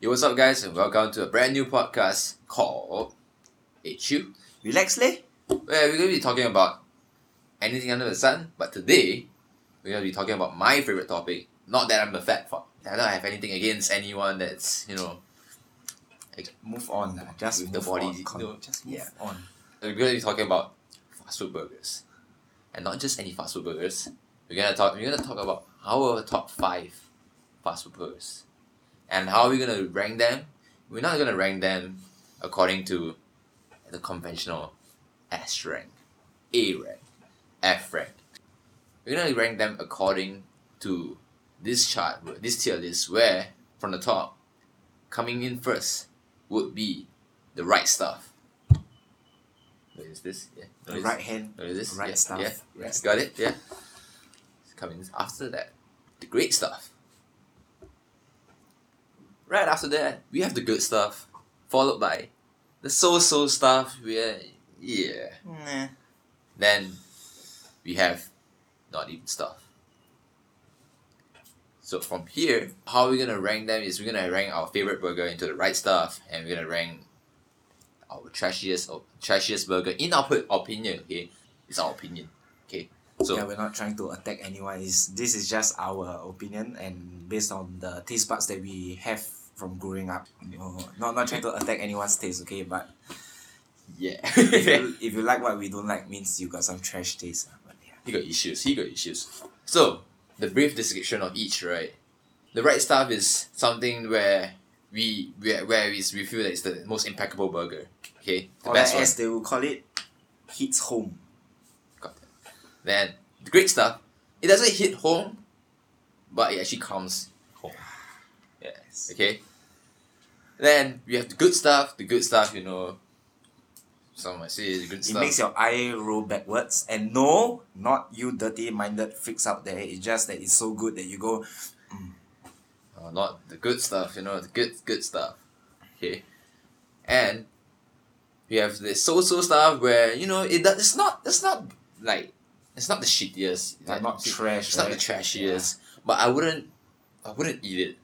Yo, what's up, guys, and welcome to a brand new podcast called HU, Relax leh. where we're going to be talking about anything under the sun. But today, we're going to be talking about my favorite topic. Not that I'm a fat fuck. I don't have anything against anyone that's, you know, Like, Move on. Just With the body, on. Con- no, just move yeah. on. we're going to be talking about fast food burgers. And not just any fast food burgers. We're going to talk, we're going to talk about our top five fast food burgers. And how are we going to rank them? We're not going to rank them according to the conventional S rank, A rank, F rank. We're going to rank them according to this chart, this tier list, where from the top, coming in first would be the right stuff. What is this? Yeah. The What is- right hand. what is this? right yeah. stuff. Yeah. Right yeah. stuff. Got it? Yeah. Coming after that, the great stuff. Right after that, we have the good stuff, followed by the so-so stuff. Where yeah. Nah. Then we have not even stuff. So from here, how we're gonna rank them is we're gonna rank our favorite burger into the right stuff, and we're gonna rank our trashiest or trashiest burger in our opinion. Okay, it's our opinion. Okay, so yeah, we're not trying to attack anyone. Is this is just our opinion and based on the taste buds that we have from growing up. You know, not not trying to attack anyone's taste, okay? But yeah, if you, if you like what we don't like, means you got some trash taste. ah, But yeah. he got issues. He got issues. So the brief description of each, right? The right stuff is something where we where, where we, we feel that it's the most impeccable burger. Okay, the Or best like one. as they will call it, hits home. Then the great stuff, it doesn't hit home, but it actually comes home. Yes. Okay. Then we have the good stuff. The good stuff, you know. Some might say the good It stuff. It makes your eye roll backwards. And no, not you dirty minded freaks out there. It's just that it's so good that you go, Uh, not the good stuff, you know, the good good stuff. Okay. And we have the so-so stuff where, you know, it does, it's not it's not like it's not the shittiest. like, not trash, It's not the right? trashiest. But I wouldn't I wouldn't eat it.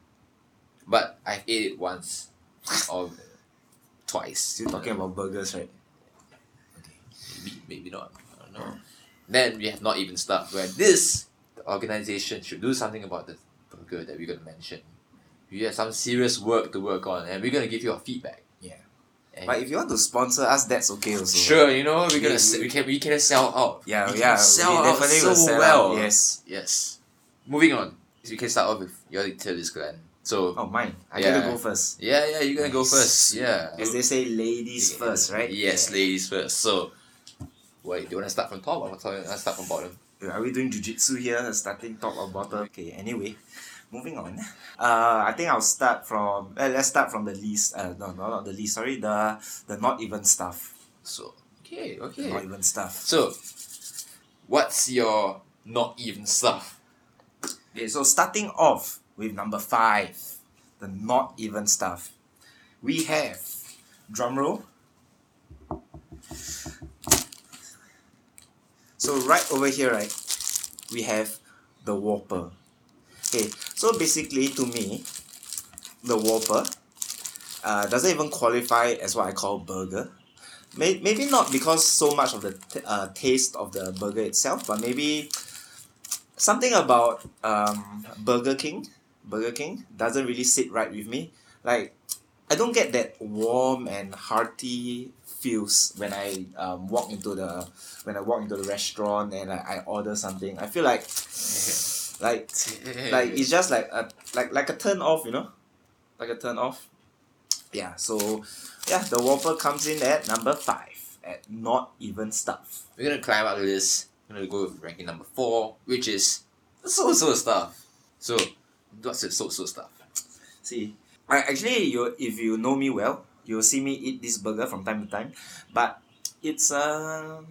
But I've ate it once or twice. Still talking about burgers, right? Okay. maybe, maybe not. I don't know. Then we have not even stuff where this the organization should do something about the burger that we're gonna mention. We have some serious work to work on and we're gonna give you our feedback. Yeah. And But if you want to sponsor us, that's okay also. sure, you know, we're gonna We- we- can we can sell out. Yeah, we yeah. sell we out definitely so sell well. out. Yes. Yes. Moving on. We can start off with your tier list, Glenn. So Oh, mine. I Yeah. gotta go first. yeah, yeah, you're gonna go first. Yeah. As they say, ladies Yeah. first, right? Yes, Yeah. ladies first. So, wait, do you want to start from top or want to start from bottom? Are we doing jujitsu here? Starting top or bottom? Okay. Anyway, moving on. Uh, I think I'll start from. Uh, let's start from the least. Uh, no, no, not the least. Sorry, the the not even stuff. So, okay, The okay. Not even stuff. So, what's your not even stuff? Okay, so starting off with number five, the not even stuff. We have drum roll. So right over here, right, we have the Whopper. Okay, so basically to me, the Whopper uh, doesn't even qualify as what I call burger. May- maybe not because so much of the t- uh, taste of the burger itself, but maybe something about um, Burger King, Burger King doesn't really sit right with me. Like, I don't get that warm and hearty feels when I um, walk into the when I walk into the restaurant and I, I order something. I feel like like like it's just like a like like a turn off, you know, like a turn off. Yeah. So yeah, the Whopper comes in at number five at not even stuff. We're gonna climb up the list. We're gonna go with ranking number four, which is so-so stuff. So, what's the so-so stuff? See, I actually you if you know me well, you'll see me eat this burger from time to time, but it's um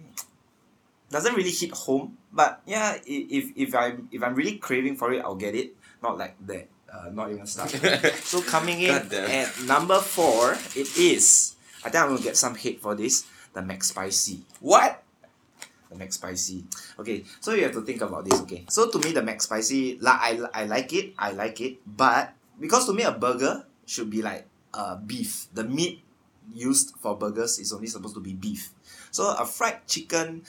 doesn't really hit home. But yeah, if if I'm if I'm really craving for it, I'll get it. Not like that. Uh, not even stuff. so coming in at number four, it is. I think I'm gonna get some hate for this. The McSpicy. what? The McSpicy. Okay, so you have to think about this. Okay, so to me, the McSpicy, like I, I like it, I like it, but because to me, a burger should be like uh, beef. The meat used for burgers is only supposed to be beef. So a fried chicken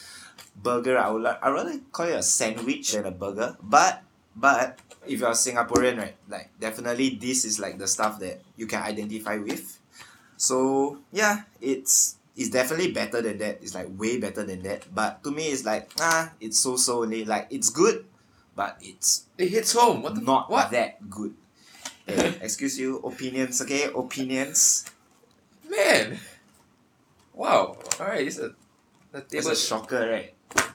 burger, I would like I rather call it a sandwich than a burger. But but if you're Singaporean, right, like definitely this is like the stuff that you can identify with. So yeah, it's it's definitely better than that. It's like way better than that. But to me, it's like ah, it's so so only. Like it's good, but it's It hits home. What the not what? that good. Eh, excuse you, opinions, okay? Opinions. Man. Wow. Alright, it's a the table. It's a shocker, right?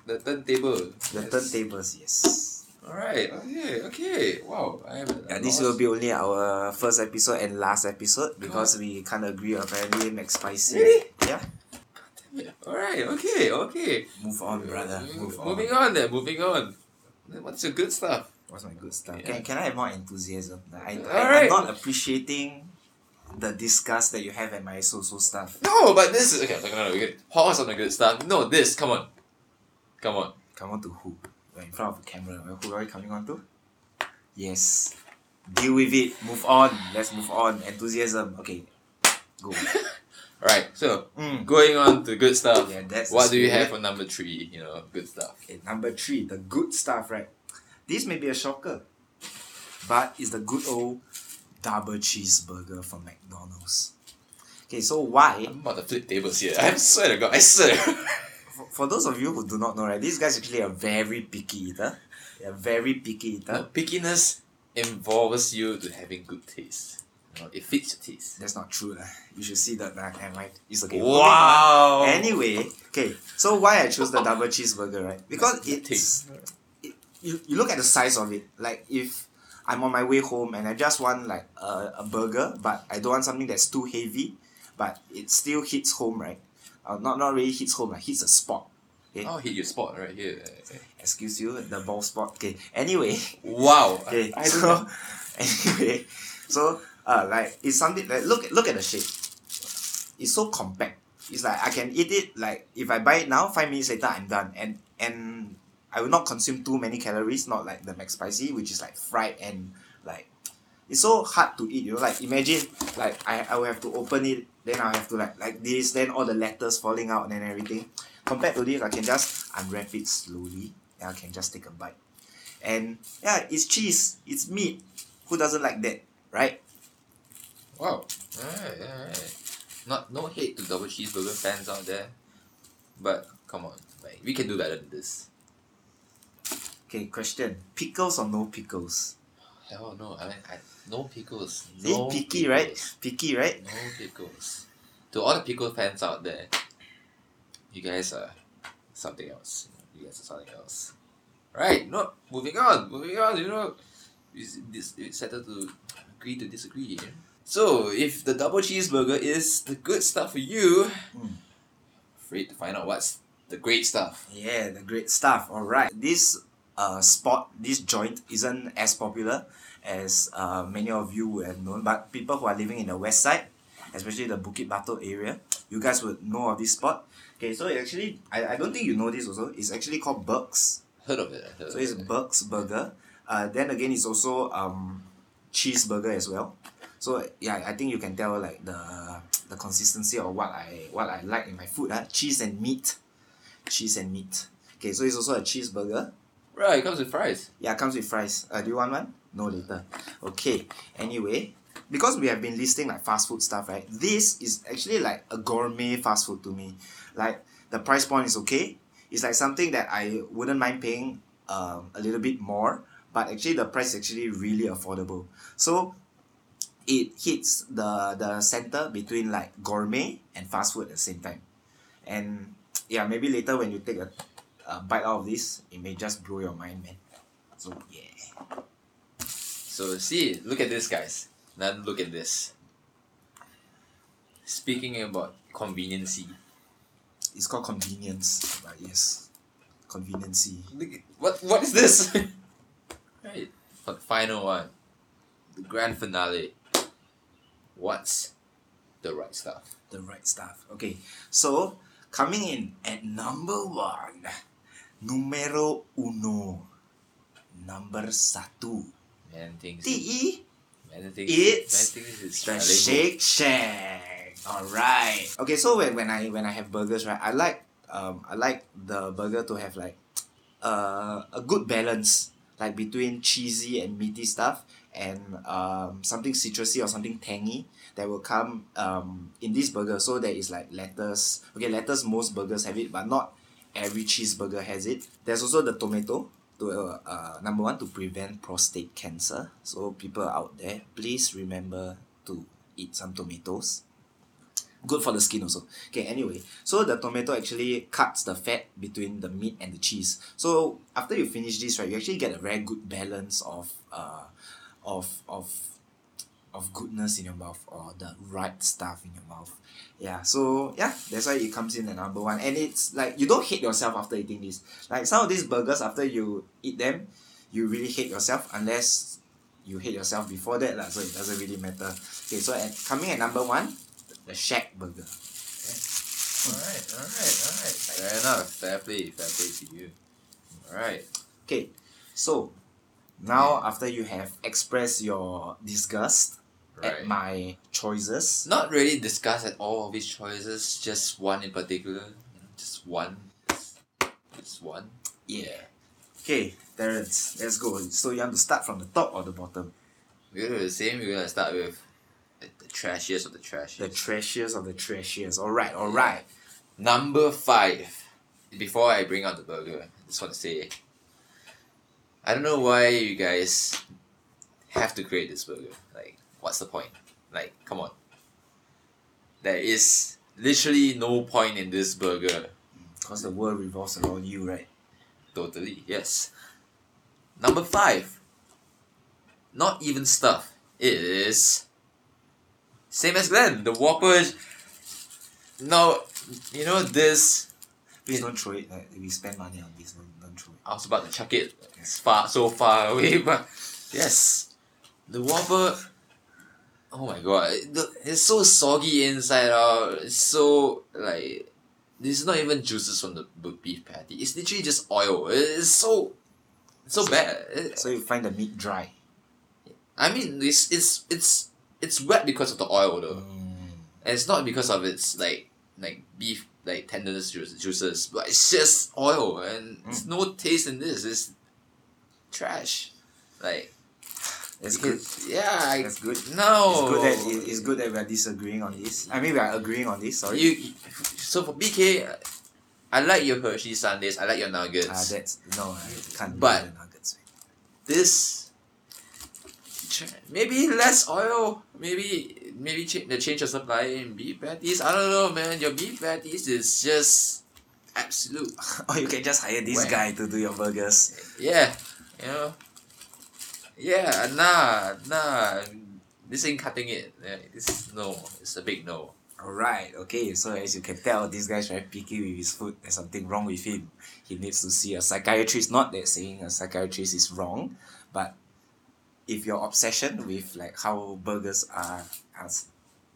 the turntable. The Yes. turntables, yes. Alright, okay, okay. Wow. I have Yeah, this will be only our first episode and last episode because we can't agree on apparently McSpicy. Really? Yeah. Alright, okay, okay. Move on, brother. Move on. Moving on then, moving on. What's your good stuff? What's my good stuff? Yeah. Can, can I have more enthusiasm? I, I, Alright. I'm not appreciating the disgust that you have at my so-so stuff. No, but this is okay. No, no, no, pause on the good stuff. No, this. Come on, come on. Come on to who? In front of the camera. Who are you coming on to? Yes. Deal with it. Move on. Let's move on. Enthusiasm. Okay. Go. Alright, so Mm. going on to good stuff. Yeah, that's what do you have for number three? You know, good stuff. Okay, number three, the good stuff, right? This may be a shocker, but it's the good old double cheeseburger from McDonald's. Okay, so why? I'm about to flip tables here. I swear to God, I swear. For, for those of you who do not know, right, these guy's actually a very picky eater. are very picky eater. no, pickiness involves you to having good taste. You know, it fits your taste. That's not true. lah. You should see that. Nah, never mind. It's okay. Wow. Anyway, okay. So why I chose the double cheeseburger, right? Because it's taste. you, you look at the size of it. Like if I'm on my way home and I just want like a, a burger, but I don't want something that's too heavy, but it still hits home, right? Uh, not not really hits home, like hits a spot. I'll hit your spot right here. Excuse you, the ball spot. Okay. Anyway, Wow. okay. I don't so know. anyway, so uh, like it's something like look look at the shape. It's so compact. It's like I can eat it like if I buy it now, five minutes later I'm done, and and I will not consume too many calories. Not like the McSpicy, which is like fried and like it's so hard to eat. You know, like imagine like I, I will have to open it, then I have to like like this, then all the letters falling out and everything. Compared to this, I can just unwrap it slowly, and I can just take a bite. And yeah, it's cheese, it's meat. Who doesn't like that, right? Wow. Alright, alright. Not no hate to double cheeseburger fans out there. But come on, like we can do better than this. Okay, question: pickles or no pickles? Hell no, I mean I no pickles. No picky, right? Picky, right? No pickles. To all the pickle fans out there, you guys are something else. You guys are something else. Right, no, moving on, moving on, you know. It's, this, it's settled to agree to disagree. eh? So, if the double cheeseburger is the good stuff for you, Mm. afraid to find out what's the great stuff. Yeah, the great stuff. All right, this uh spot, this joint isn't as popular as uh many of you would have known, but people who are living in the west side, especially the Bukit Batok area, you guys would know of this spot. Okay, so it actually, I, I don't think you know this also. It's actually called Burks. Heard of it? Heard So it's it. Burks Burger. Uh, then again, it's also um, cheeseburger as well. So yeah, I think you can tell like the the consistency of what I what I like in my food. Uh. Cheese and meat, cheese and meat. Okay, so it's also a cheeseburger. Right, it comes with fries. Yeah, it comes with fries. Uh, do you want one? No, later. Okay. Anyway, because we have been listing like fast food stuff, right? This is actually like a gourmet fast food to me. Like the price point is okay. It's like something that I wouldn't mind paying um, a little bit more, but actually the price is actually really affordable. So it hits the the center between like gourmet and fast food at the same time. And yeah, maybe later when you take a, a bite out of this, it may just blow your mind, man. So yeah. So see, look at this, guys. Now look at this. Speaking about conveniency, It's called convenience. But yes. Conveniency. look what what is this? right, for the final one, the grand finale. What's the right stuff? The right stuff. Okay. So coming in at number one. Numero uno. Number satu. Man, things 第一 Man thinks, It's man thinks it's The. Shake Shack. Alright. Okay, so when, when I when I have burgers, right, I like um I like the burger to have like uh, a good balance like between cheesy and meaty stuff and um, something citrusy or something tangy that will come um, in this burger so there is like lettuce okay lettuce most burgers have it but not every cheeseburger has it. There's also the tomato to uh, uh, number one to prevent prostate cancer. So people out there please remember to eat some tomatoes. Good for the skin also. Okay anyway. So the tomato actually cuts the fat between the meat and the cheese. So after you finish this right you actually get a very good balance of uh of of of goodness in your mouth or the right stuff in your mouth yeah so yeah that's why it comes in the number one and it's like you don't hate yourself after eating this like some of these burgers after you eat them you really hate yourself unless you hate yourself before that lah, so it doesn't really matter okay so at, coming at number one the shack burger Alright, alright, alright. Fair enough. Fair play. Fair play to you. Alright. Okay, so now after you have expressed your disgust at my choices, Not really discuss at all of his choices, just one in particular. Just one. Just one. yeah. Okay, Terence, let's go. So you want to start from the top or the bottom? We're gonna do the same. We're gonna start with the, the trashiest of the trash. The trashiest. trashiest of the trashiest. All right, all right. Number five. Before I bring out the burger, I just want to say, I don't know why you guys have to create this burger. What's the point? Like, come on. There is literally no point in this burger. Because the world revolves around you, right? Totally, yes. Number five. Not even stuff. It is same as Glenn. The Whopper. is- No, you know this. Please don't throw it. Like, we spend money on this. Don't, don't throw it. I was about to chuck it it's far so far away, but yes, the Whopper. Oh my god, the- it's so soggy inside out. It's so like. This is not even juices from the beef patty. It's literally just oil. It's so, it's so bad. So you find the meat dry. I mean, it's it's it's it's wet because of the oil though, Mm. and it's not because of its like like beef like tenderness juice, juices, but it's just oil and it's no taste in this. It's trash, like That's good. Yeah, I, That's good. no. It's good that it- it's good that we are disagreeing on this. I mean, we are agreeing on this. Sorry. You, so for BK, I like your Hershey sundaes. I like your nuggets. Ah, that's no, I can't. do But- the nuggets. this maybe less oil maybe maybe ch- the change of supply in beef patties i don't know man your beef patties is just absolute or you can just hire this Where? guy to do your burgers. yeah you know yeah nah nah this ain't cutting it this no it's a big no Alright, okay, so as you can tell, this guy's very picky with his food. There's something wrong with him. He needs to see a psychiatrist. Not that saying a psychiatrist is wrong, but if your obsession with like how burgers are as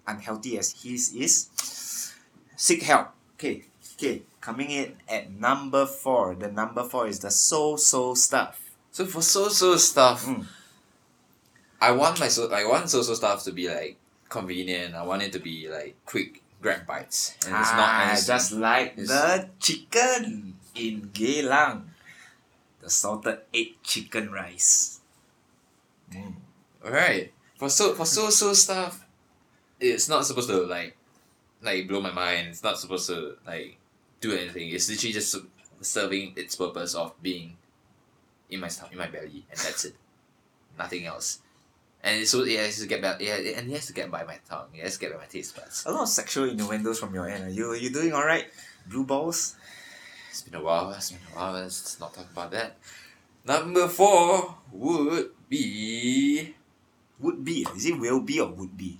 unhealthy as his is, seek help. Okay, okay, coming in at number four. The number four is the so so stuff. So for so-so stuff Mm. i want my so i want so-so stuff to be like convenient i want it to be like quick grab bites and it's not Ah, just like the chicken in Geylang. The salted egg chicken rice. Mm. Alright. For so for so so stuff, it's not supposed to like like blow my mind. It's not supposed to like do anything. It's literally just serving its purpose of being in my stomach, in my belly, and that's it. Nothing else. And it's so it has to get by yeah, and it has to get by my tongue. It has to get by my taste buds. A lot of sexual innuendos from your end. Are you you doing alright? Blue balls? It's been a while. It's been a while. Let's not talk about that. Number four would be Would be. Is it will be or would be?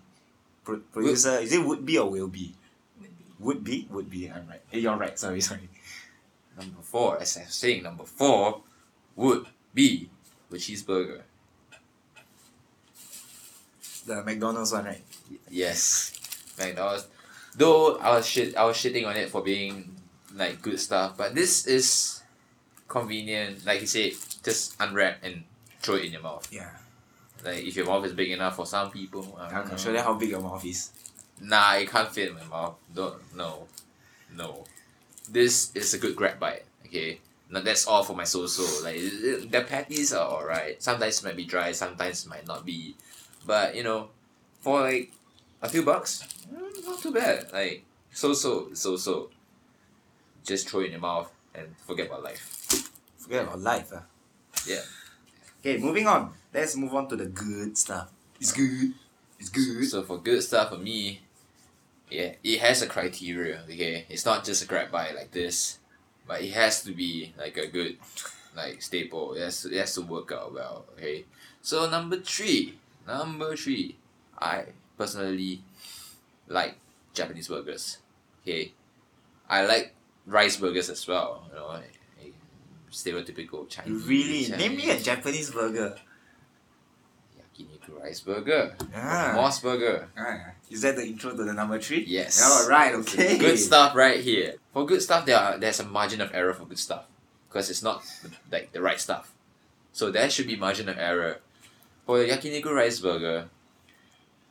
Pro- producer, is it would be or will be? Would be? Would be. Would be. I'm right. Eh, You're right. Sorry, sorry. Number four, as I was saying, number four would be the cheeseburger. The McDonald's one, right? Yes, McDonald's. Though I was shit, I was shitting on it for being like good stuff, but this is convenient. Like you said, just unwrap and throw it in your mouth. Yeah. Like if your mouth is big enough for some people. I can show them how big your mouth is. Nah, it can't fit in my mouth. Don't no, no. This is a good grab bite. Okay, now that's all for my so-so. Like the patties are alright. Sometimes it might be dry. Sometimes it might not be. But you know, for like a few bucks, mm, not too bad. Like so-so, so-so. Just throw it in your mouth and forget about life. Forget about life. ah. Yeah. Okay, moving on. Let's move on to the good stuff. It's good. It's good. So for good stuff for me, yeah, it has a criteria. Okay, it's not just a grab bite like this, but it has to be like a good, like staple. It has to, it has to work out well. Okay, so number three, number three, I personally like Japanese burgers. Okay, I like rice burgers as well. You know, stereotypical Chinese. really Chinese name me a Japanese burger. Yakiniku rice burger, Ah. MOS burger. Ah, is that the intro to the number three? Yes. All right. Okay. Good stuff right here. For good stuff, there are, there's a margin of error for good stuff because it's not like the right stuff. So there should be margin of error. For the yakiniku rice burger,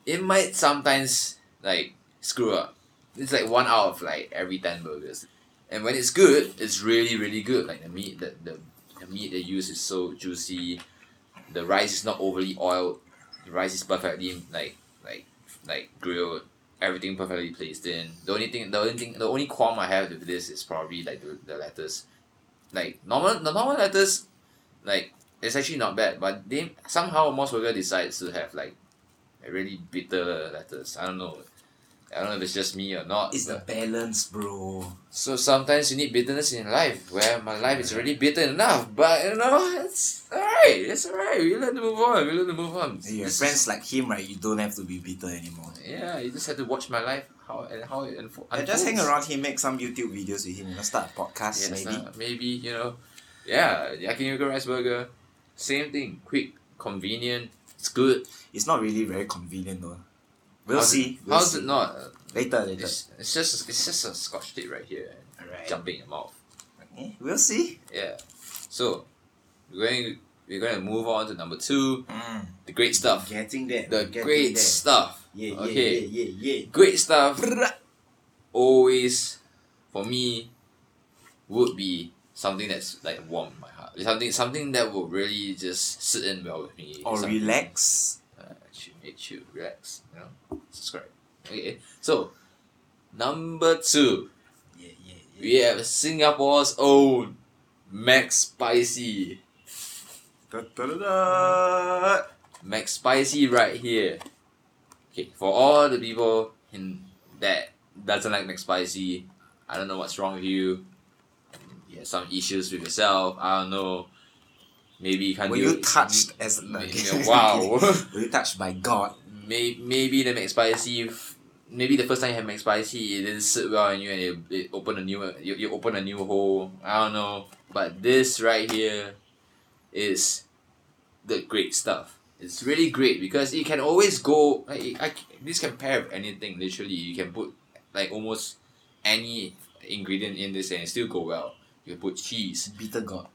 it might sometimes like screw up. It's like one out of like every ten burgers. And when it's good, it's really really good. Like the meat, the, the, the meat they use is so juicy. The rice is not overly oiled. The rice is perfectly like like like grilled everything perfectly placed in. The only thing, the only thing, the only qualm I have with this is probably like the, the lettuce. Like normal, the normal lettuce, like it's actually not bad, but they somehow MOS Burger decides to have like a really bitter lettuce. I don't know. I don't know if it's just me or not. It's the balance, bro. so sometimes you need bitterness in life, where my life is already bitter enough. But you know, it's ah, alright. It's alright. We learn to move on. We learn to move on. Your friends like him, right? You don't have to be bitter anymore. yeah, you just have to watch my life how and how it unfo- Yeah, just hang around him, make some YouTube videos with him, you know, start a podcast maybe. uh, maybe you know, yeah, yakiniku rice burger, same thing, quick, convenient, it's good. It's not really very convenient though. We'll How's see. It, We'll how's see. it not? Later, later. It's, it's just it's just a scotch tape right here, Alright. jumping in your mouth. Eh, We'll see. Yeah, so we're going we're going to move on to number two, Mm. the great stuff, Getting there. the getting great there. stuff. Yeah, yeah, okay, yeah, yeah, yeah. great stuff. Always, for me, would be something that's like warm my heart. Something something that will really just sit in well with me. Or Something- relax. uh, make chill, relax, you know, subscribe. Okay, so number two, Yeah, yeah, yeah. we have Singapore's own Max Spicy. Da, da, da, da. Max Spicy right here. Okay, for all the people in that doesn't like McSpicy, I don't know what's wrong with you. You have some issues with yourself. I don't know. Maybe you can't Were you it. touched as May- like, wow. Were you touched by God? May- maybe the McSpicy. Maybe the first time you had McSpicy, it didn't sit well on you, and it, it opened a new you, you open a new hole. I don't know, but this right here is the great stuff. It's really great because it can always go. Like, I, this can pair with anything. Literally, you can put like almost any ingredient in this, and it still go well. You can put cheese. Bitter God.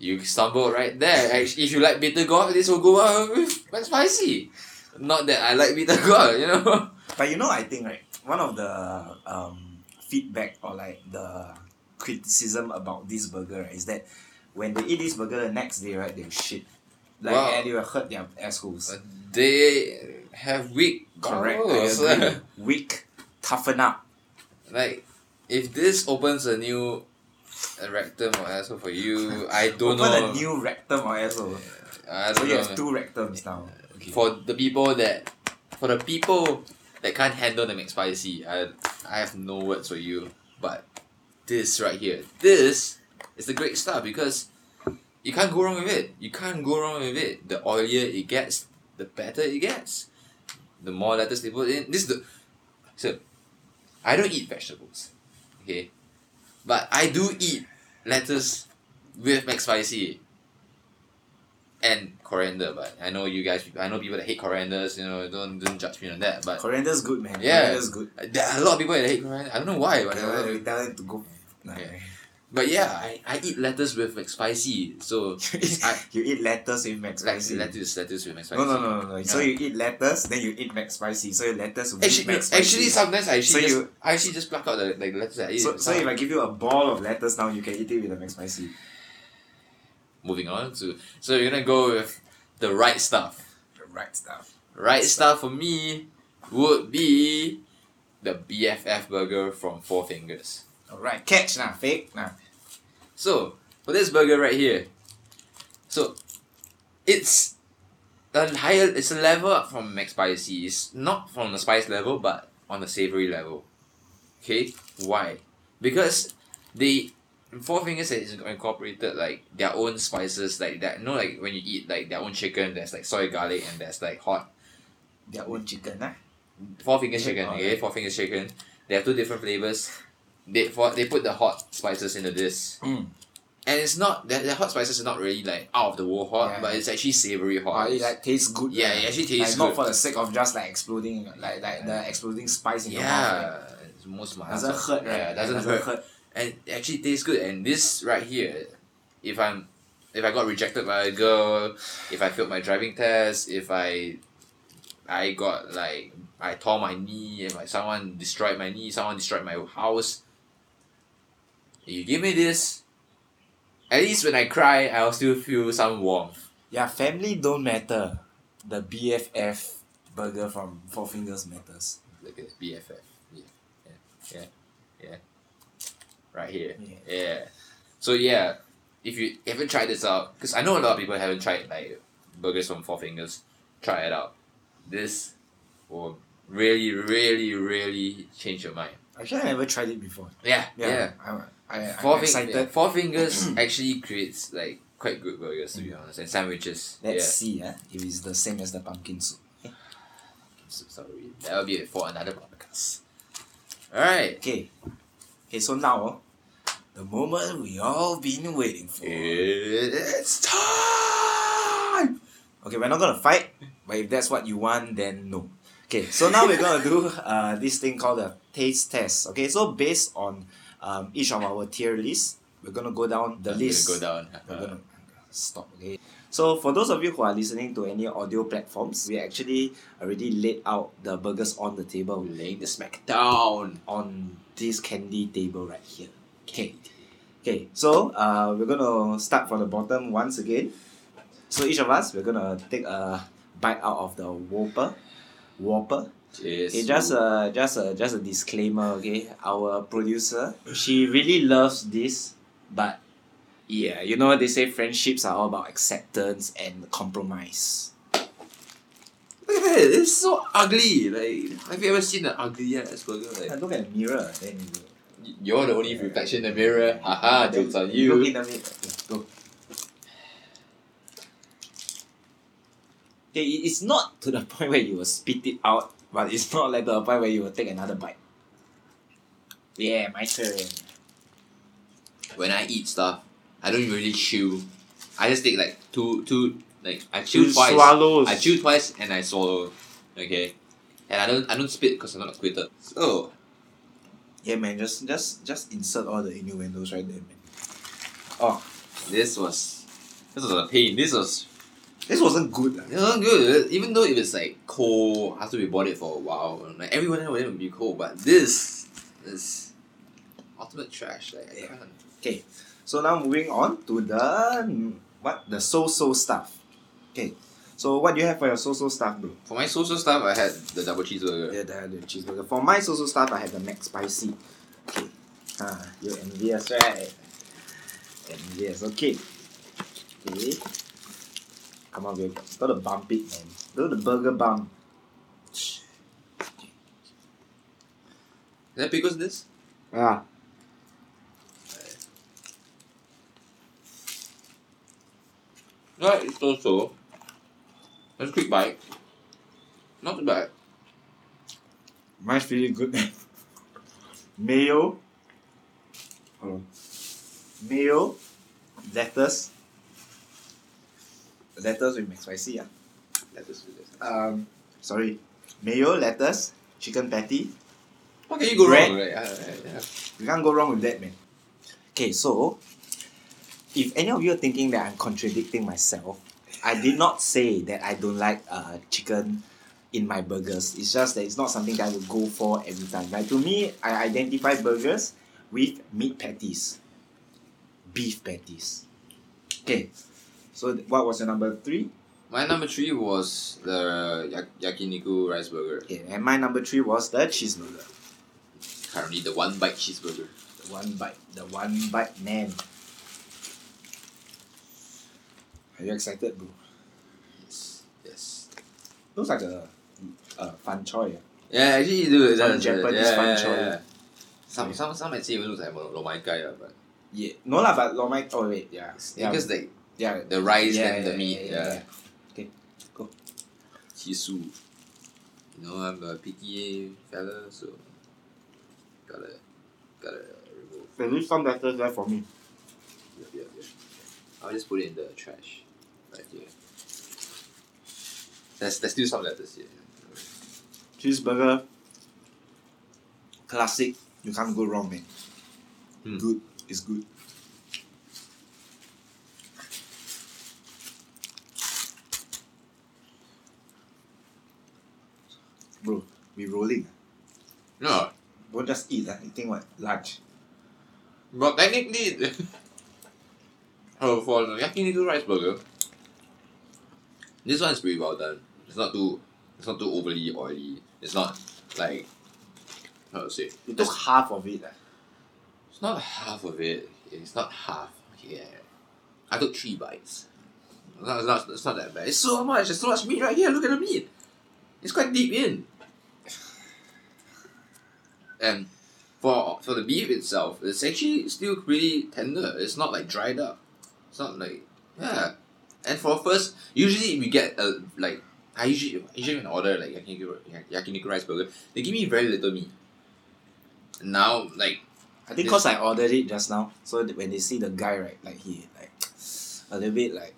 You stumbled right there. If you like bitter gourd, this will go well with Spicy. Not that I like bitter gourd, you know. But you know, I think right, one of the um, feedback or like the criticism about this burger right, is that when they eat this burger the next day, right, they'll shit. Like Wow. and they will hurt their assholes. They have weak Correct. Agree. Weak, toughen up. like, if this opens a new uh, rectum or asshole for you, I don't Open know. a new rectum or asshole. I So you know. have two rectums now. Okay. For the people that, for the people that can't handle the McSpicy, I, I have no words for you. But this right here, this is the great stuff because you can't go wrong with it. You can't go wrong with it. The oilier it gets, the better it gets. The more lettuce they put in. This is the so I don't eat vegetables. Okay. But I do eat lettuce with McSpicy and coriander, but I know you guys I know people that hate corianders, you know, don't don't judge me on that. But Coriander's good, man. Yeah. Coriander's good. there are a lot of people that hate coriander. I don't know why, but them, tell them to go. Nah, Yeah. But yeah, I, I eat lettuce with McSpicy. So I you eat lettuce with like McSpicy. lettuce lettuce with McSpicy. No, no, no, no, no. So you eat lettuce, then you eat McSpicy. So you lettuce with Actually, McSpicy. actually, sometimes I actually So just you- I actually just pluck out the like the lettuce. I eat so, so if I give you a ball of lettuce now, you can eat it with a McSpicy. moving on to so you're gonna go with the right stuff. The right stuff. Right stuff for me would be the BFF burger from Four Fingers. Alright, catch now, fake now. So for this burger right here, so it's a higher. It's a level up from McSpicy. It's not from the spice level, but on the savory level. Okay, why? Because they Four Fingers has incorporated like their own spices, like that. You know, like when you eat like their own chicken, there's like soy garlic and there's like hot Their own chicken, ah. Four Fingers chicken. Okay, yeah. Four Fingers chicken. They have two different flavors. They for they put the hot spices into this. Mm. And it's not that the hot spices are not really like out of the world hot, Yeah. but it's actually savory Oh, hot. it like tastes good. Yeah, right? it actually tastes like, Not for the sake of just like exploding, like like the exploding spice in your mouth. yeah, it's most mild. Doesn't hurt, right? Yeah, it doesn't, hurt. And it actually tastes good. And this right here, if I'm if I got rejected by a girl, if I failed my driving test, if I I got like I tore my knee, and like someone destroyed my knee, someone destroyed my house. You give me this, at least when I cry, I'll still feel some warmth. Yeah, family don't matter. The BFF burger from Four Fingers matters. Look at BFF. Yeah, yeah, yeah, yeah. Right here. Yeah. Yeah. So yeah, if you haven't tried this out, because I know a lot of people haven't tried like burgers from Four Fingers, try it out. This will really, really, really change your mind. Actually, I never tried it before. Yeah, yeah. Yeah, I, I'm Four, Fing- excited. Four Fingers actually creates like quite good burgers to be honest, and sandwiches. Let's see eh, if it's the same as the pumpkin soup. So sorry, that will be for another podcast. All right. Okay. Okay, so now, oh, the moment we all been waiting for. It's time. Okay, we're not gonna fight, but if that's what you want, then no. Okay, so now we're gonna do uh, this thing called a taste test. Okay, so based on um, each of our tier lists, we're gonna go down the I'm list. go down. We're Uh, gonna stop. Okay. So for those of you who are listening to any audio platforms, we actually already laid out the burgers on the table We laying the smack down. on this candy table right here. Okay. Okay, so uh, we're gonna start from the bottom once again. So each of us, we're gonna take a bite out of the Whopper. Whopper. Cheers. Okay, just a just a just a disclaimer. Okay, our producer, she really loves this, but yeah, you know they say friendships are all about acceptance and compromise. Look at that. It's so ugly. Like, have you ever seen an ugly ass burger? Like, look at the mirror, then you you're the only reflection in the mirror. Haha, jokes on Look you. in the mirror. Okay, go. Okay, it's not to the point where you will spit it out, but it's not like to the point where you will take another bite. Yeah, my turn. When I eat stuff, I don't really chew. I just take like two, two, like I chew Two twice. swallows. I chew twice and I swallow. Okay, and I don't, I don't spit because I'm not a quitter. So Yeah, man, just just just insert all the innuendos right there, man. Oh, this was, this was a pain. This was this wasn't good. It wasn't good. Even though if it's like cold after we bought it for a while, like everyone else would be cold, but this is ultimate trash. Like Yeah. Okay, so now moving on to the what the so-so stuff. Okay, so what do you have for your so-so stuff, bro? For my social stuff, I had the double cheeseburger. Yeah, the, the cheeseburger. For my so-so stuff, I had the McSpicy. Okay. Ah, you envious, right? Envious. Okay. Okay. Come on, babe. Gotta bump it, man. Do the burger bump. Is that because this? Yeah. Right, it's also. That's a quick bite. Not too bad. Mine's really good. Mayo. Hold on. Mayo. Lettuce. Lettuce with McSpicy, yeah. That is good. Um, sorry. Mayo, lettuce, chicken patty. What can you go Bread. wrong? Right? Yeah. You can't go wrong with that, man. Okay, so if any of you are thinking that I'm contradicting myself, I did not say that I don't like uh, chicken in my burgers. It's just that it's not something that I would go for every time. Like to me, I identify burgers with meat patties, beef patties. Okay, so what was your number three? My number three was the yak- yakiniku rice burger. Okay, and my number three was the cheeseburger. Currently the one bite cheeseburger. The one bite, the one bite man. Are you excited, bro? Yes. Yes. Looks like a, a fun choy. ah. Yeah, actually you do. Some that's- Japanese yeah, fun yeah, choy. yeah. Some some some might say it looks like lo lo mai gai, ah, but Yeah. No lah, but lo mai. Oh wait, yeah. Yeah. because like yeah. the rice yeah, and the meat, yeah, yeah. yeah, Okay, go. Chisu. You know I'm a picky fella, so gotta gotta remove. There is some letters there for me. Yeah, yeah, yeah. I'll just put it in the trash right here. There's there's still some letters here. Cheeseburger. Classic. You can't go wrong, man. Hmm. Good. It's good. Bro, we rolling. No, Don't just eat. Uh. You think what? Lunch. but technically, oh for the yakiniku rice burger, this one is pretty well done. It's not too it's not too overly oily. It's not like how to say. You took half of it. Uh. It's not half of it. It's not half. Yeah. I took three bites. It's not, it's not, it's not that bad. It's so much. There's so much meat right here. Look at the meat. It's quite deep in. And for for the beef itself, it's actually still pretty tender. It's not like dried up. It's not like yeah. And for first, usually we get a like I usually usually when I order like yakiniku yakiniku rice burger, they give me very little meat. Now like I think cause I ordered it just now, so when they see the guy right, like he like a little bit like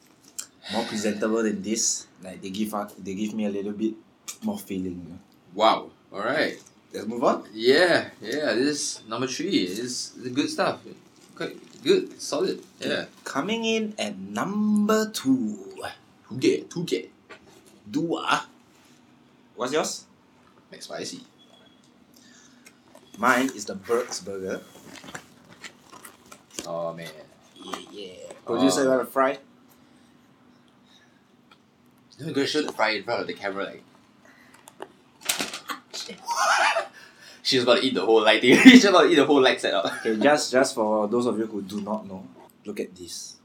more presentable than this, like they give out, they give me a little bit more feeling. You know? Wow. All right. Let's move on. Yeah. Yeah. This number three. is the good stuff. Quite good. Solid. Yeah. Coming in at number two. Two get. Dua. What's yours? McSpicy. Mine is the Burks Burger. Oh man. Yeah, yeah. Producer, Oh. you want to fry? I'm gonna show the fry in front of the camera like. She's about to eat the whole light thing. She's about to eat the whole light setup. Okay, just just for those of you who do not know, look at this.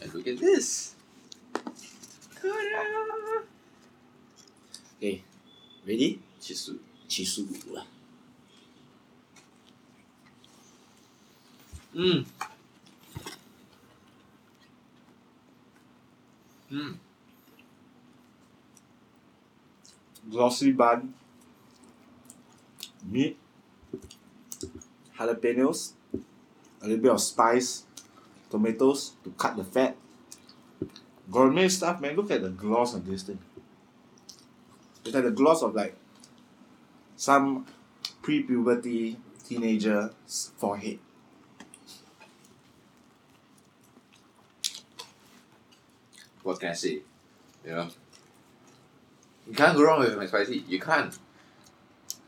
And look at this. Ta-da! Okay, ready? Chisu. Chisu. Mm. Mm. glossy bun, meat, jalapenos, a little bit of spice, tomatoes to cut the fat. Gourmet stuff, man. Look at the gloss on this thing. It's like the gloss of like some pre-puberty teenager's forehead. What can I say? You know? You can't go wrong with McSpicy. You can't.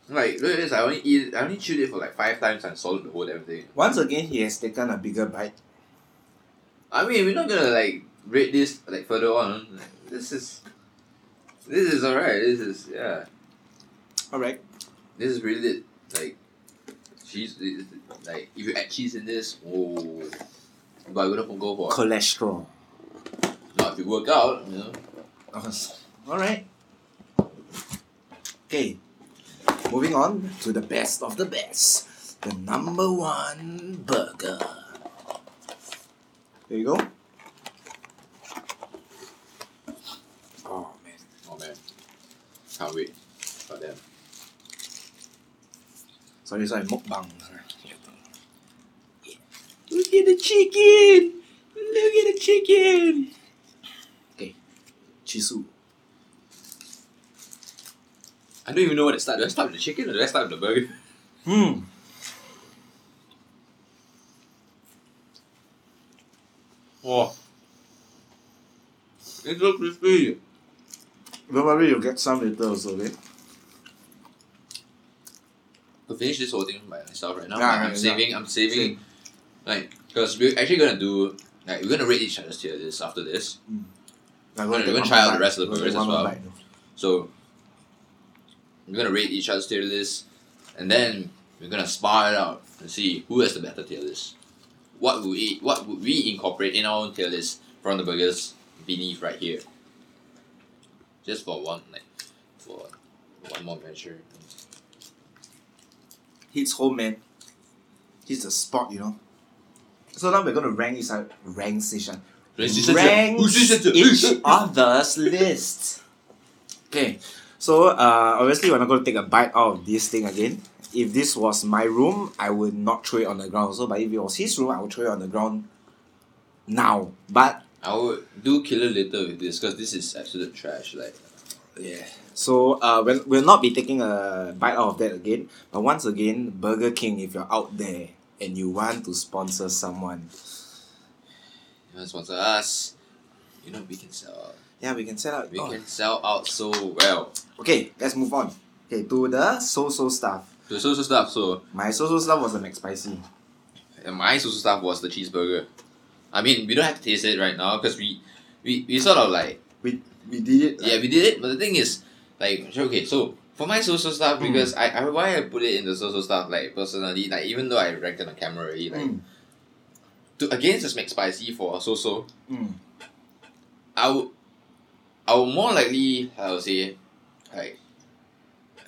Like, look at this. I only eat, I only chewed it for like five times and swallowed the whole damn thing. Once again, he has taken a bigger bite. I mean, we're not gonna like rate this like further on. This is, this is alright. This is yeah. All right. This is really lit. Like, cheese. Like, if you add cheese in this, oh, but I wouldn't go for. Cholesterol. Not if you work out, you know. All right. Okay. Moving on to the best of the best. The number one burger. There you go. Oh man. Oh man, can't wait for them. Sorry, sorry, mukbang. Look at the chicken! Look at the chicken! Okay, Chisu. I don't even know where it started. Do I start with the chicken or do I start with the burger? Hmm. Oh. It's so crispy. Don't worry, you'll get some later also, okay? I'll finish this whole thing by myself right now. Yeah, I'm, yeah, saving, yeah. I'm saving, I'm saving. Like, because we're actually gonna do, like, we're gonna rate each other's tier this after this. Mm. We're, gonna, gonna try out the rest of the burgers as well. Bite, no. So, we're gonna rate each other's tier list, and then we're gonna spar it out and see who has the better tier list. What would we what would we incorporate in our own tier list from the burgers beneath right here? Just for one like for one more measure. Hits home, man. Hits the spot, you know. So now we're gonna rank each other, rank session. rank each other's list. Okay, so uh, obviously we're not gonna take a bite out of this thing again. If this was my room, I would not throw it on the ground. So, but if it was his room, I would throw it on the ground now. But I would do kill killer later with this because this is absolute trash. Like Yeah. So uh, we'll, we'll not be taking a bite out of that again. But once again, Burger King, if you're out there and you want to sponsor someone, you want to sponsor us, you know we can sell. Yeah, we can sell out. We oh, can sell out so well. Okay, let's move on. Okay, to the so-so stuff. The social stuff, so My so-so stuff was the McSpicy. And my social stuff was the cheeseburger. I mean, we don't have to taste it right now because we, we, we sort of like We we did it. yeah we did it. But the thing is, like okay, so for my social stuff Mm. because I, I why I put it in the social stuff like personally like even though I ranked on camera already like Mm, to against just McSpicy for so mm, I would I would more likely I would say like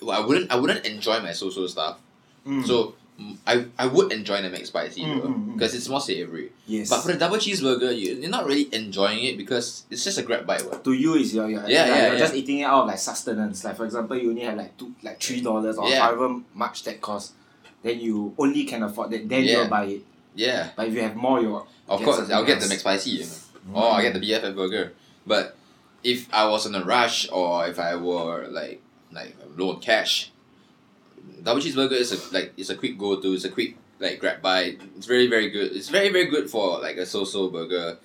well, I wouldn't I wouldn't enjoy my social stuff. mm. So mm, I I would enjoy the McSpicy Mm, mm, mm. because it's more savory. yes. But for the double cheeseburger, you, you're not really enjoying it because it's just a grab bite. What? to you is you're, you're, Yeah, you're, yeah, you're yeah. just eating it out of like sustenance. Like for example, you only have like two like three dollars or Yeah. however much that costs. Then you only can afford that. Then Yeah. you'll buy it. Yeah, But if you have more, you're of course I'll get the else. McSpicy. You know? Or I get the BFF burger. But if I was in a rush or if I were like like low on cash, double cheeseburger is a like it's a quick go to. It's a quick like grab bite. It's very very good. It's very very good for like a so-so burger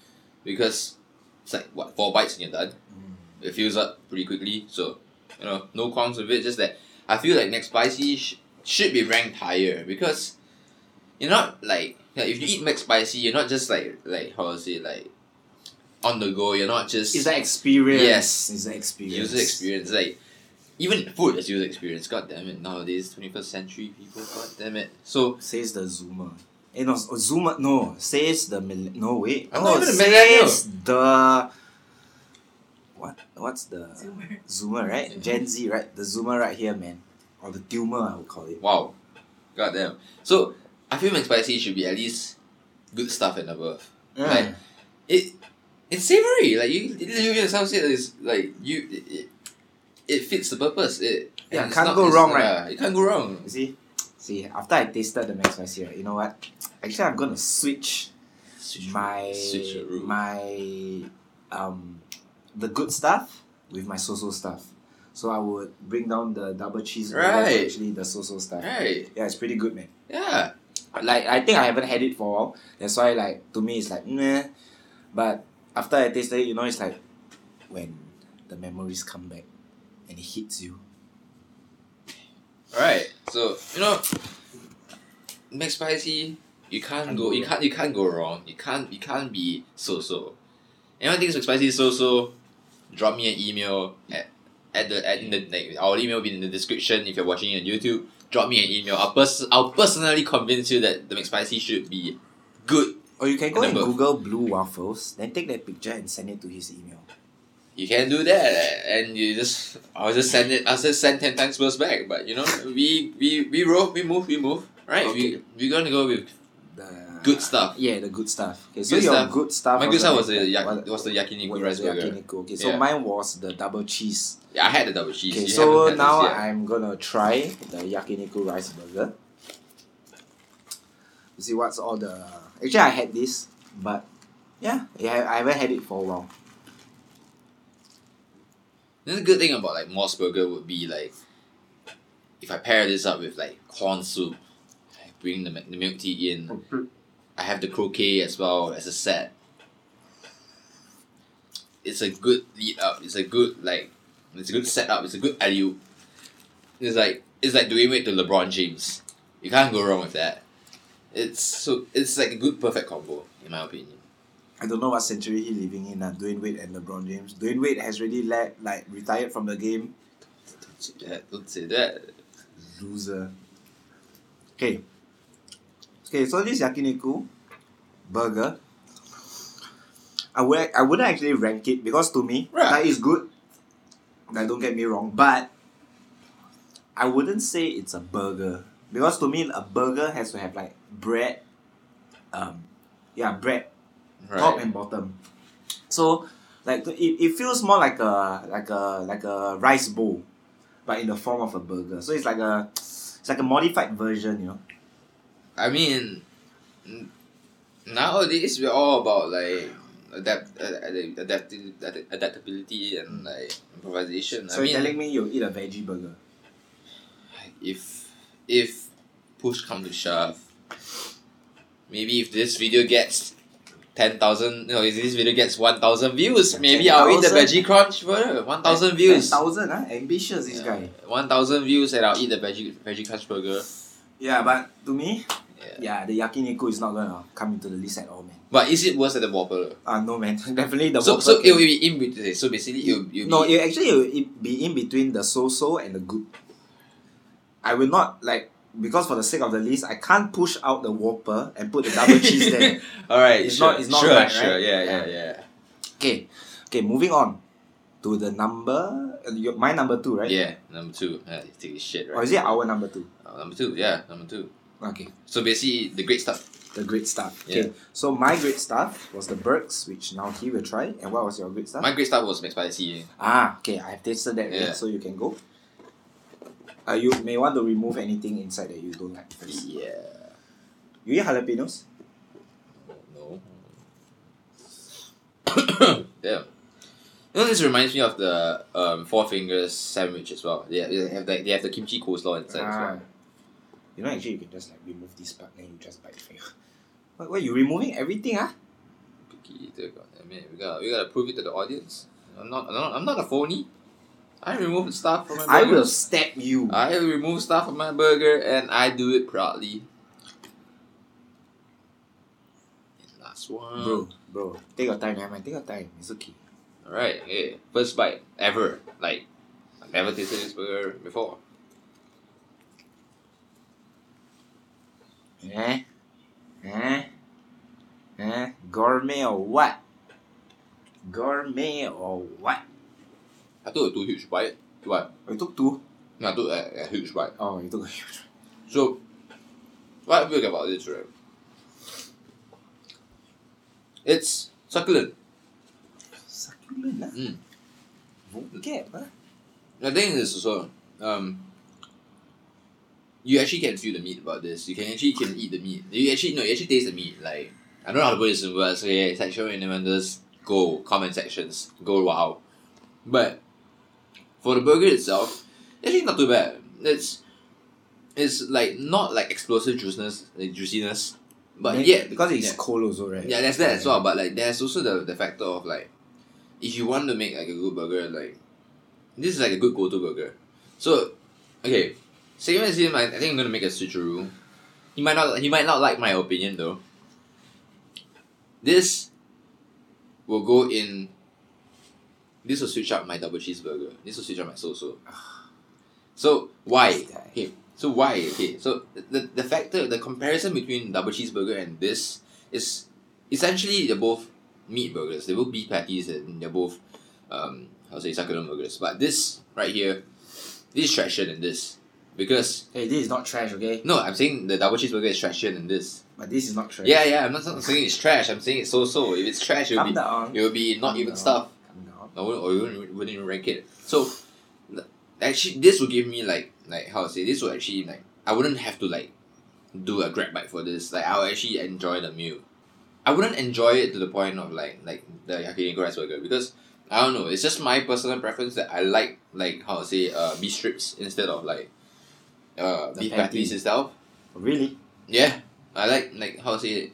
because it's like what four bites and you're done. Mm. It fills up pretty quickly. So you know no qualms with it. Just that I feel like McSpicy sh- should be ranked higher because you're not like yeah, if you eat McSpicy, you're not just like like how to say like on the go. You're not just It's that experience. Yes. It's that experience. user experience. Like even food is user experience. God damn it! Nowadays, twenty first century people. God damn it. So Says the Zoomer. Eh, no, Zoomer, no. Says the mill- No, wait. I'm no, not even a millennial. says the. What? What's the. Zoomer. Zoomer, right? Yeah. Gen Z, right? The Zoomer right here, man. Or the tumor, I would call it. wow, god damn. So I feel McSpicy should be at least good stuff and above. Like, it it's savory. Like you, you yourself said, it's like you. It, it, it fits the purpose. It Yeah, can't not- go wrong, right? yeah, it can't go wrong. You see? See, after I tasted the McSpicy, right, you know what? Actually, I'm gonna switch my switch my um the good stuff with my so-so stuff. So I would bring down the double cheese Right. actually the so-so stuff. right. Yeah, it's pretty good, man. Yeah. Like I think I haven't had it for a while. That's why like to me it's like meh. But after I tasted it, you know, it's like when the memories come back and it hits you. Alright, So you know, McSpicy, you can't Can't go. go You can't. You can't go wrong. You can't. You can't be so so. Anyone thinks McSpicy is so so? Drop me an email at at the at in the like, our email will be in the description if you're watching it on YouTube. Drop me an email. I'll pers- I'll personally convince you that the McSpicy should be good. Or you can go and Google blue waffles, then take that picture and send it to his email. You can do that, and you just I'll just send it. I'll just send ten times worse back. But you know, we we we roll, we move, we move. Right? Okay. We we're gonna go with The good stuff. Yeah, the good stuff. Okay, so Good your stuff. good stuff. My good stuff was the yak- was the yakiniku rice the burger. yakiniku. Okay, so Yeah. mine was the double cheese. Yeah, I had the double cheese. Okay, You so now. I'm gonna try the yakiniku rice burger. You see what's all the actually I had this, but yeah, yeah I haven't had it for a while. Then the good thing about like MOS Burger would be like if I pair this up with like corn soup, I bring the, the milk tea in. Mm-hmm. I have the croquette as well as a set. it's a good lead up. Uh, it's a good like it's a good setup. It's a good alley It's like it's like Dwyane Wade to LeBron James. You can't go wrong with that. It's so it's like a good perfect combo in my opinion. I don't know what century he living in. Uh, Dwyane Wade and LeBron James. Dwyane Wade has already let like retired from the game. Don't say that. Don't say that. Loser. Okay. Okay, so this yakiniku burger, I would I wouldn't actually rank it because to me Right. that is good. Now don't get me wrong, but I wouldn't say it's a burger because to me a burger has to have like bread, um, yeah bread top and bottom. So like it, it feels more like a like a like a rice bowl, but in the form of a burger. So it's like a it's like a modified version, you know. I mean, nowadays we're all about like adapt, uh, adapt, adapt- adaptability and like improvisation. So I mean, you're telling me you eat a veggie burger? if if push come to shove, maybe if this video gets ten thousand, no, if this video gets one thousand views, maybe I'll eat the veggie crunch burger. One thousand views. Thousand, huh? Ambitious this guy. One thousand views and I'll eat the veggie veggie crunch burger. Yeah, but to me, Yeah. yeah, the yakiniku is not gonna come into the list at all, man. But is it worse than the Whopper? Ah, no, man. Definitely the so Whopper so it will be in between. So basically, will, it No, it actually it will be in between the so-so and the good. I will not like because for the sake of the list, I can't push out the Whopper and put the double cheese there. All right, It's sure, not- it's not sure, right, sure, right? yeah, Yeah. yeah, yeah, Okay, okay, moving on to the number. Uh, your, my number two, right? yeah. Number two, uh, take this shit, right? Or is it our number two? Uh, number two, yeah, number two. Okay, So basically, the great stuff. the great stuff. Yeah. Okay, so my great stuff was the Burks, which now he will try. And what was your great stuff? My great stuff was McSpicy. Ah, okay, I have tasted that, Yeah. yeah. so you can go. Uh, you may want to remove anything inside that you don't like first. Yeah. You eat jalapenos? No. yeah. You know, this reminds me of the um, Four Fingers sandwich as well. They, they have like they have the kimchi coleslaw inside as Ah. well. You know, actually, you can just like remove this part, then you just bite it. What, what, you removing everything, ah? Picky eater, God damn it. We gotta, we gotta prove it to the audience. I'm not, I'm not, I'm not a phony. I remove stuff from my I will stab you. I remove stuff from my burger and I do it proudly. And last one. bro, bro, take your time, man. Take your time. It's okay. Alright, okay. First bite ever. Like, I've never tasted this burger before. Eh? Eh? Eh? Gourmet or what? Gourmet or what? I took a two huge bite. What? You took two? No, I took a, a huge bite. Oh, you took a huge So, what I feel about this, right? It's succulent. Succulent, ah. Mm. Vocab, ah. The thing is also, um, you actually can feel the meat about this. You can actually can eat the meat. You actually no, you actually taste the meat. Like I don't know how to put this in words. Okay, sexual innuendos. Go comment sections. Go wow. But for the burger itself, actually not too bad. It's it's like not like explosive juiciness, like juiciness. But Then- yeah, because it's yeah. cold also, right? Yeah, there's that as well. But like, there's also the the factor of like, if you want to make like a good burger, like, this is like a good go-to burger. So, okay, same as him. I, I think I'm gonna make a switcheroo. He might not. He might not like my opinion though. This will go in. This will switch out my double cheeseburger. This will switch out my so-so. So why? Okay. So why? Okay. So the, the factor, the comparison between double cheeseburger and this is essentially they're both meat burgers. They're both beef patties and they're both um how to say succulent burgers. But this right here, this is trashier than this. Because Hey, this is not trash, okay? no, I'm saying the double cheeseburger is trashier than this. But this is not trash. Yeah, yeah, I'm not saying it's trash, I'm saying it's so so. If it's trash it'll Calm be down. it will be not Calm even down. stuff. I wouldn't, or you wouldn't, wouldn't even rank it. So, actually, this will give me like like how to say this will actually like I wouldn't have to like do a grab bite for this. Like I'll actually enjoy the meal. I wouldn't enjoy it to the point of like like the yakiniku rice burger because I don't know. It's just my personal preference that I like like how to say uh beef strips instead of like uh The beef patties itself. Really? Yeah, I like like how to say it.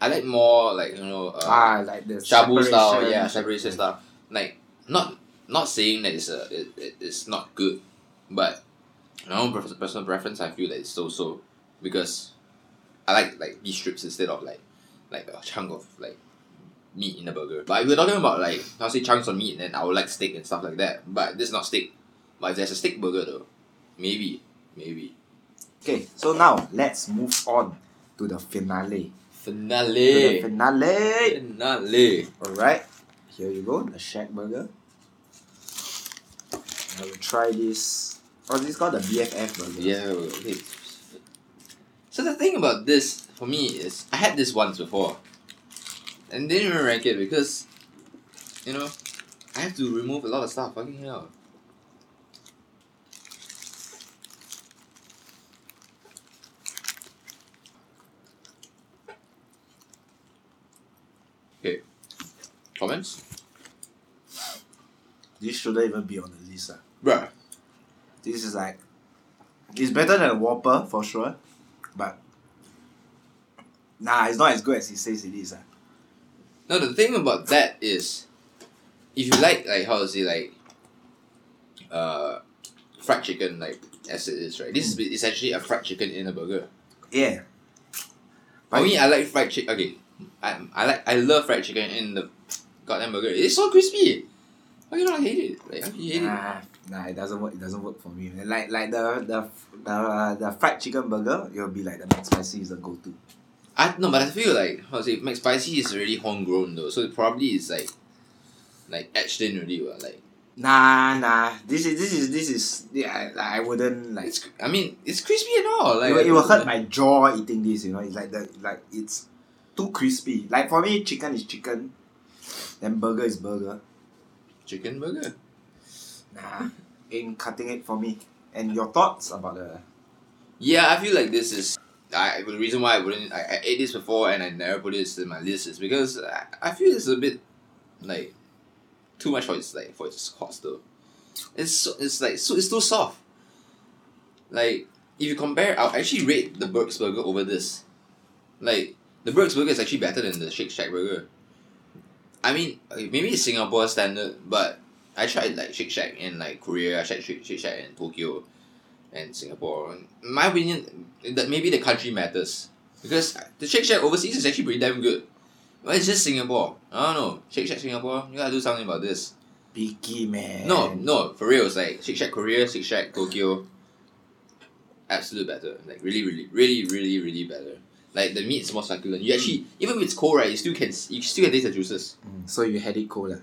I like more like you know uh, ah, like the shabu style, yeah, separation style. Like not not saying that it's a it, it, it's not good, but my own personal preference, I feel that it's so so because I like like beef strips instead of like like a chunk of like meat in a burger. But if we're talking about like I'll say chunks of meat, then I would like steak and stuff like that. But this is not steak. But if there's a steak burger though, maybe maybe Okay, so now let's move on to the finale. Finale finale. finale. Alright, here you go, the Shack Burger. I will try this. Oh, this is called the BFF burger. Yeah. Okay. So the thing about this for me is I had this once before, and didn't even rank it because, you know, I have to remove a lot of stuff. Fucking hell. Okay. Comments? This shouldn't even be on the list. ah. Bruh. This is like, it's better than a Whopper for sure, but nah, it's not as good as he says it is. ah. No, the thing about that is, if you like like how to say like, uh, fried chicken like as it is right. This is essentially a fried chicken in a burger. Yeah. For me, I like fried chicken. Okay, I I like I love fried chicken in the goddamn burger. It's so crispy. How you not hate it? Like how you hate it? Nah, nah, it doesn't work. It doesn't work for me. Like like the the the, the fried chicken burger, it'll be like the McSpicy is the go to. I no, but I feel like how to say McSpicy is already homegrown though, so it probably is like like etched in already. what, Like Nah, nah. This is this is this is yeah. Like, I wouldn't like. it's I mean it's crispy and all. Like it, will, it will hurt my jaw eating this. You know, it's like the like it's too crispy. Like for me, chicken is chicken. Then burger is burger. chicken burger. Nah, ain't cutting it for me. And your thoughts about the? Yeah, I feel like this is. I the reason why I wouldn't I, I ate this before and I never put this in my list is because I, I feel it's a bit like too much for its like for its cost though. It's so, it's like so it's too soft. Like if you compare, I'll actually rate the Burks Burger over this. Like the Burks Burger is actually better than the Shake Shack Burger. I mean, maybe it's Singapore standard, but I tried like Shake Shack in like Korea. I tried Shake, Shake Shack in Tokyo, and Singapore. In my opinion, that maybe the country matters because the Shake Shack overseas is actually pretty damn good. But it's just Singapore. I don't know. Shake Shack Singapore, you gotta do something about this. Picky man. No, no, for real. It's like Shake Shack Korea, Shake Shack Tokyo. Absolute better. Like really, really, really, really, really better. Like the meat is more succulent. You actually even if it's cold, right? You still can you still can taste the juices. Mm, so you had it cold, lah.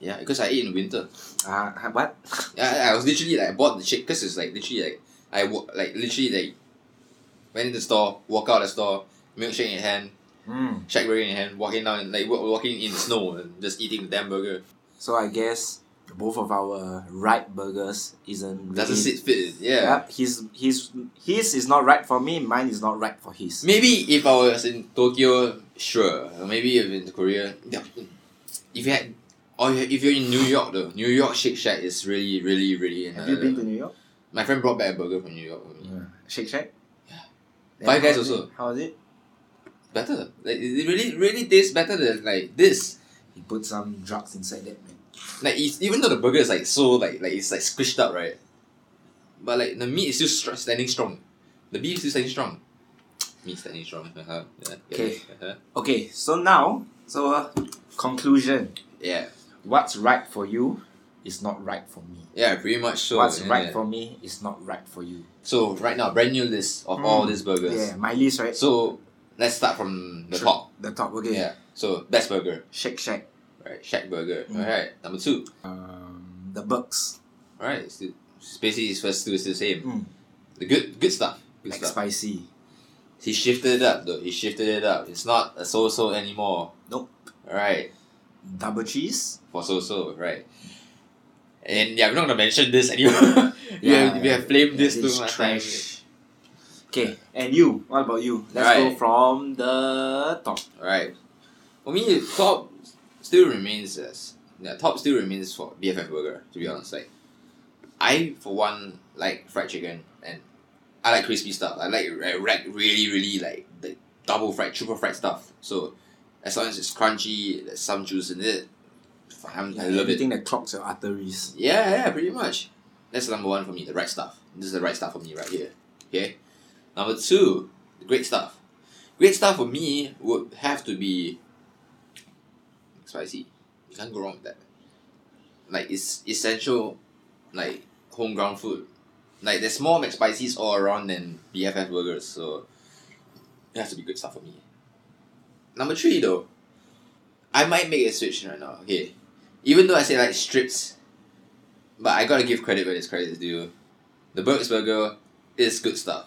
Yeah, because I ate in winter. Ah, uh, what? I, I was literally like I bought the shake because it's like literally like I wa- like literally like went in the store, walk out of the store, milkshake in hand, Mm. shack burger in hand, walking down like walking in the snow and just eating the damn burger. So I guess both of our uh, right burgers isn't Doesn't really- sit fit. Yeah. Yep, his his his is not right for me. Mine is not right for his. Maybe if I was in Tokyo, sure. Maybe if in Korea, yeah. if you had, or if you're in New York though, New York Shake Shack is really, really, really. Have you been to New York? My friend brought back a burger from New York. for me. Yeah. Shake Shack. Yeah. Then Five Guys also. It? How is it? Better. Like it really, really tastes better than like this. He put some drugs inside that man. Like it's, even though the burger is like so like like it's like squished up right, but like the meat is still str- standing strong. The beef is still standing strong. Meat standing strong. Uh-huh. Okay. Uh-huh. Okay, so now, so uh, conclusion. Yeah. What's right for you is not right for me. Yeah. Pretty much so. What's yeah. right for me is not right for you. So right now, brand new list of all Mm. these burgers. Yeah, my list, right? So let's start from the Sure. top. The top, okay. Yeah. So best burger, Shake Shack. Right? Shack Burger. Mm. Alright. Number two. Um, the Bucks. Alright. Still, basically, his first two is the same. Mm. The good, good stuff. Good Like stuff. spicy. He shifted it up though. He shifted it up. It's not a so-so anymore. Nope. Alright. Double cheese. For so-so, right? And yeah, we're not gonna mention this anymore. we, have, we have flamed this it's too much trash. Okay, and you? What about you? Let's Right. go from the top. Alright. For me, top still remains as yeah, top still remains for BFF burger. To be honest, like I for one like fried chicken and I like crispy stuff. I like I like really really like the double fried, triple fried stuff. So as long as it's crunchy, there's some juice in it. I'm, I love it. Everything that clogs your arteries. Yeah, yeah, pretty much. That's number one for me, the right stuff. This is the right stuff for me right here. Okay? Number two, the great stuff. Great stuff for me would have to be spicy. You can't go wrong with that. Like it's essential like home ground food. Like there's more McSpicy's all around than BFF burgers, so it has to be good stuff for me. Number three though, I might make a switch right now. Okay, even though I say like strips, but I gotta give credit where it's credit is due. The Burks Burger is good stuff.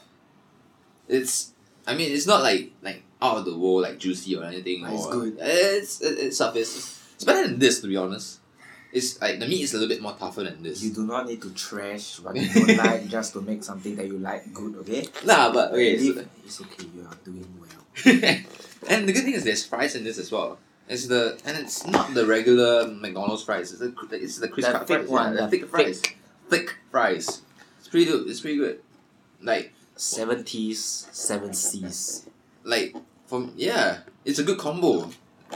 It's, I mean, it's not like like out of the world like juicy or anything. But it's or- good. It's it, it's surface. It's better than this to be honest. It's like the meat is a little bit more tougher than this. You do not need to trash what you don't like just to make something that you like good, okay? Nah, but okay. So- it's okay, you are doing well. and the good thing is there's fries in this as well. It's the and it's not the regular McDonald's fries. It's the it's the crisp cut thick fries. one, yeah, the the thick fries. Thick fries. It's pretty good. It's pretty good. Like Seven T's, seven C's. Like from yeah, it's a good combo.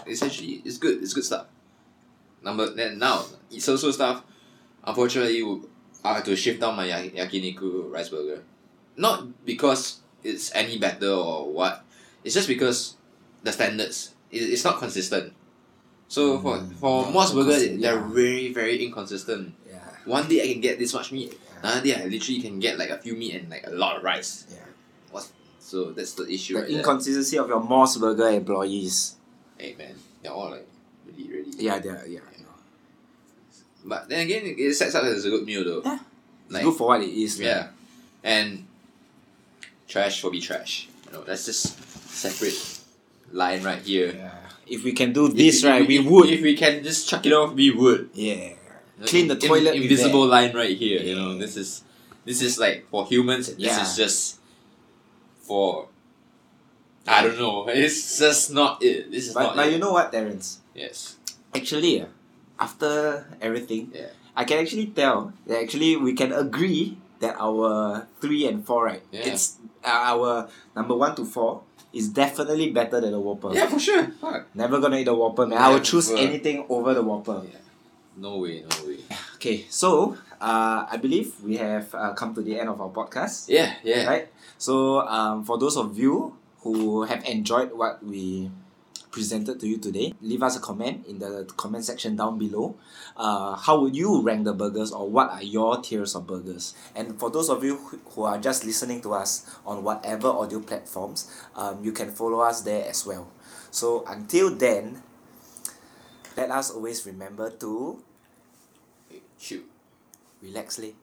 Essentially, it's good. It's good stuff. Number then now it's also stuff. Unfortunately, I have to shift down my ya- yakiniku rice burger, not because it's any better or what. It's just because the standards. It, it's not consistent. So for Mm, for not MOS Burger, they're yeah. very very inconsistent. Yeah. One day I can get this much meat. yeah. Another day I literally can get like a few meat and like a lot of rice. yeah. So that's the issue. The right there. inconsistency of your MOS Burger employees. Hey man, they're all like really really. Yeah, they're, yeah. Know. But then again, it- sets up as a good meal though. Yeah. It's Like good for what it is. lah. yeah, and trash will be trash. You know that's just separate line right here. Yeah. If we can do this if- right, if- we if- would. If we can just chuck it off, we would. yeah. Clean the In- toilet invisible line right here. You know this is this is like for humans. This Yeah. is just for. I don't know. It's just not it. This is But, not but it. you know what, Terence? Yes. Actually, after everything, Yeah. I can actually tell that actually we can agree that our three and four, right? Yeah. It's uh, our number one to four is definitely better than the Whopper. Yeah, for sure. Fuck. Never gonna eat the Whopper, man. I would choose anything over the Whopper. Yeah. No way. No way. Okay, so uh, I believe we have uh, come to the end of our podcast. Yeah. Yeah. Right? So um, for those of you who have enjoyed what we presented to you today, leave us a comment in the comment section down below. Uh, how would you rank the burgers or what are your tiers of burgers? And for those of you who- are just listening to us on whatever audio platforms, um, you can follow us there as well. So until then, let us always remember to Shoot. relax, leh.